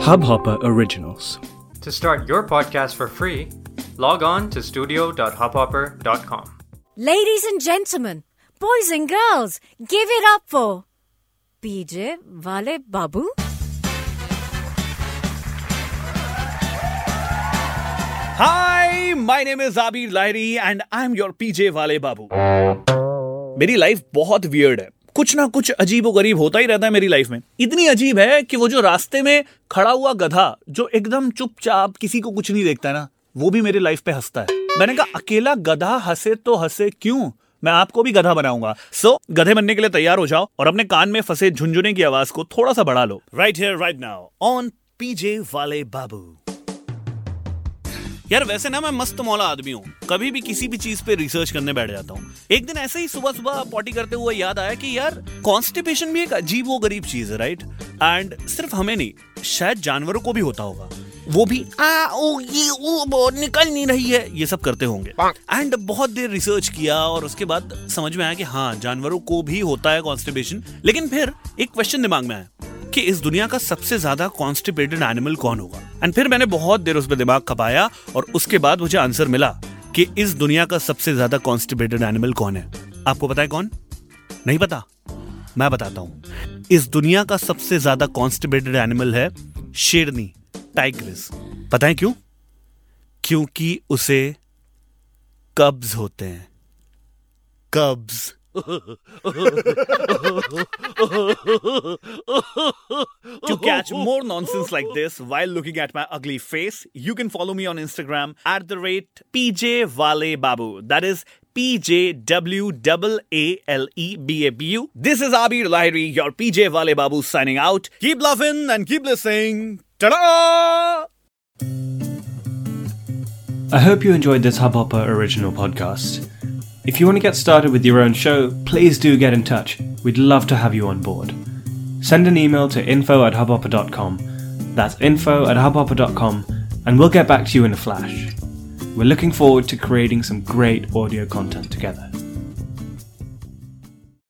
Hubhopper Originals. To start your podcast for free, log on to studio.hubhopper.com. Ladies and gentlemen, boys and girls, give it up for PJ Wale Babu. Hi, my name is Abir Lahiri and I'm your PJ वाले बाबू मेरी life बहुत weird है कुछ ना कुछ अजीब और गरीब होता ही रहता है मेरी लाइफ में। इतनी अजीब है कि वो जो रास्ते में खड़ा हुआ गधा जो एकदम चुपचाप किसी को कुछ नहीं देखता है ना वो भी मेरी लाइफ पे हंसता है। मैंने कहा अकेला गधा हंसे तो हंसे क्यों? मैं आपको भी गधा बनाऊँगा। सो so, गधे बनने के लिए तैयार हो जाओ और अपने कान में फंसे झुंझुने की आवाज़ को थोड़ा सा बढ़ा लो। Right here right now on PJ वाले बाबू। यार वैसे ना मैं मस्त मौला आदमी हूँ। कभी भी किसी भी चीज़ पे रिसर्च करने बैठ जाता हूँ। एक दिन ऐसे ही सुबह सुबह पॉटी करते हुए याद आया कि यार कॉन्स्टिपेशन भी एक अजीब वो गरीब चीज़ है राइट एंड सिर्फ़ हमें नहीं शायद जानवरों को भी होता होगा। वो भी आ ओ ये ओ वो निकल नहीं रही है। ये सब करते होंगे। एंड बहुत देर रिसर्च किया और उसके बाद समझ में आया कि हाँ जानवरों को भी होता है कॉन्स्टिपेशन लेकिन फिर एक क्वेश्चन दिमाग में आया। कि इस दुनिया का सबसे ज़्यादा कॉन्स्टिपेटेड एनिमल कौन होगा? एंड फिर मैंने बहुत देर उस पर दिमाग खपाया और उसके बाद मुझे आंसर मिला कि इस दुनिया का सबसे ज़्यादा कॉन्स्टिपेटेड एनिमल कौन है। आपको पता है कौन? नहीं पता? मैं बताता हूँ। इस दुनिया का सबसे ज़्यादा कॉन्स्टिपेटेड एनिमल है शेरनी टाइग्रिस पता है क्यों? क्योंकि उसे कब्ज होते हैं। कब्ज to catch more nonsense like this while looking at my ugly face, you can follow me on Instagram at the rate PJ Wale Babu. That is PJW-A-A-L-E-B-A-B-U. This is Abir Lahiri, your PJ Wale Babu signing out. Keep laughing and keep listening. Ta-da! I hope you enjoyed this Hubhopper original podcast. If you want to get started with your own show, please do get in touch. We'd love to have you on board. Send an email to info at hubhopper.com. That's info at hubhopper.com, and we'll get back to you in a flash. We're looking forward to creating some great audio content together.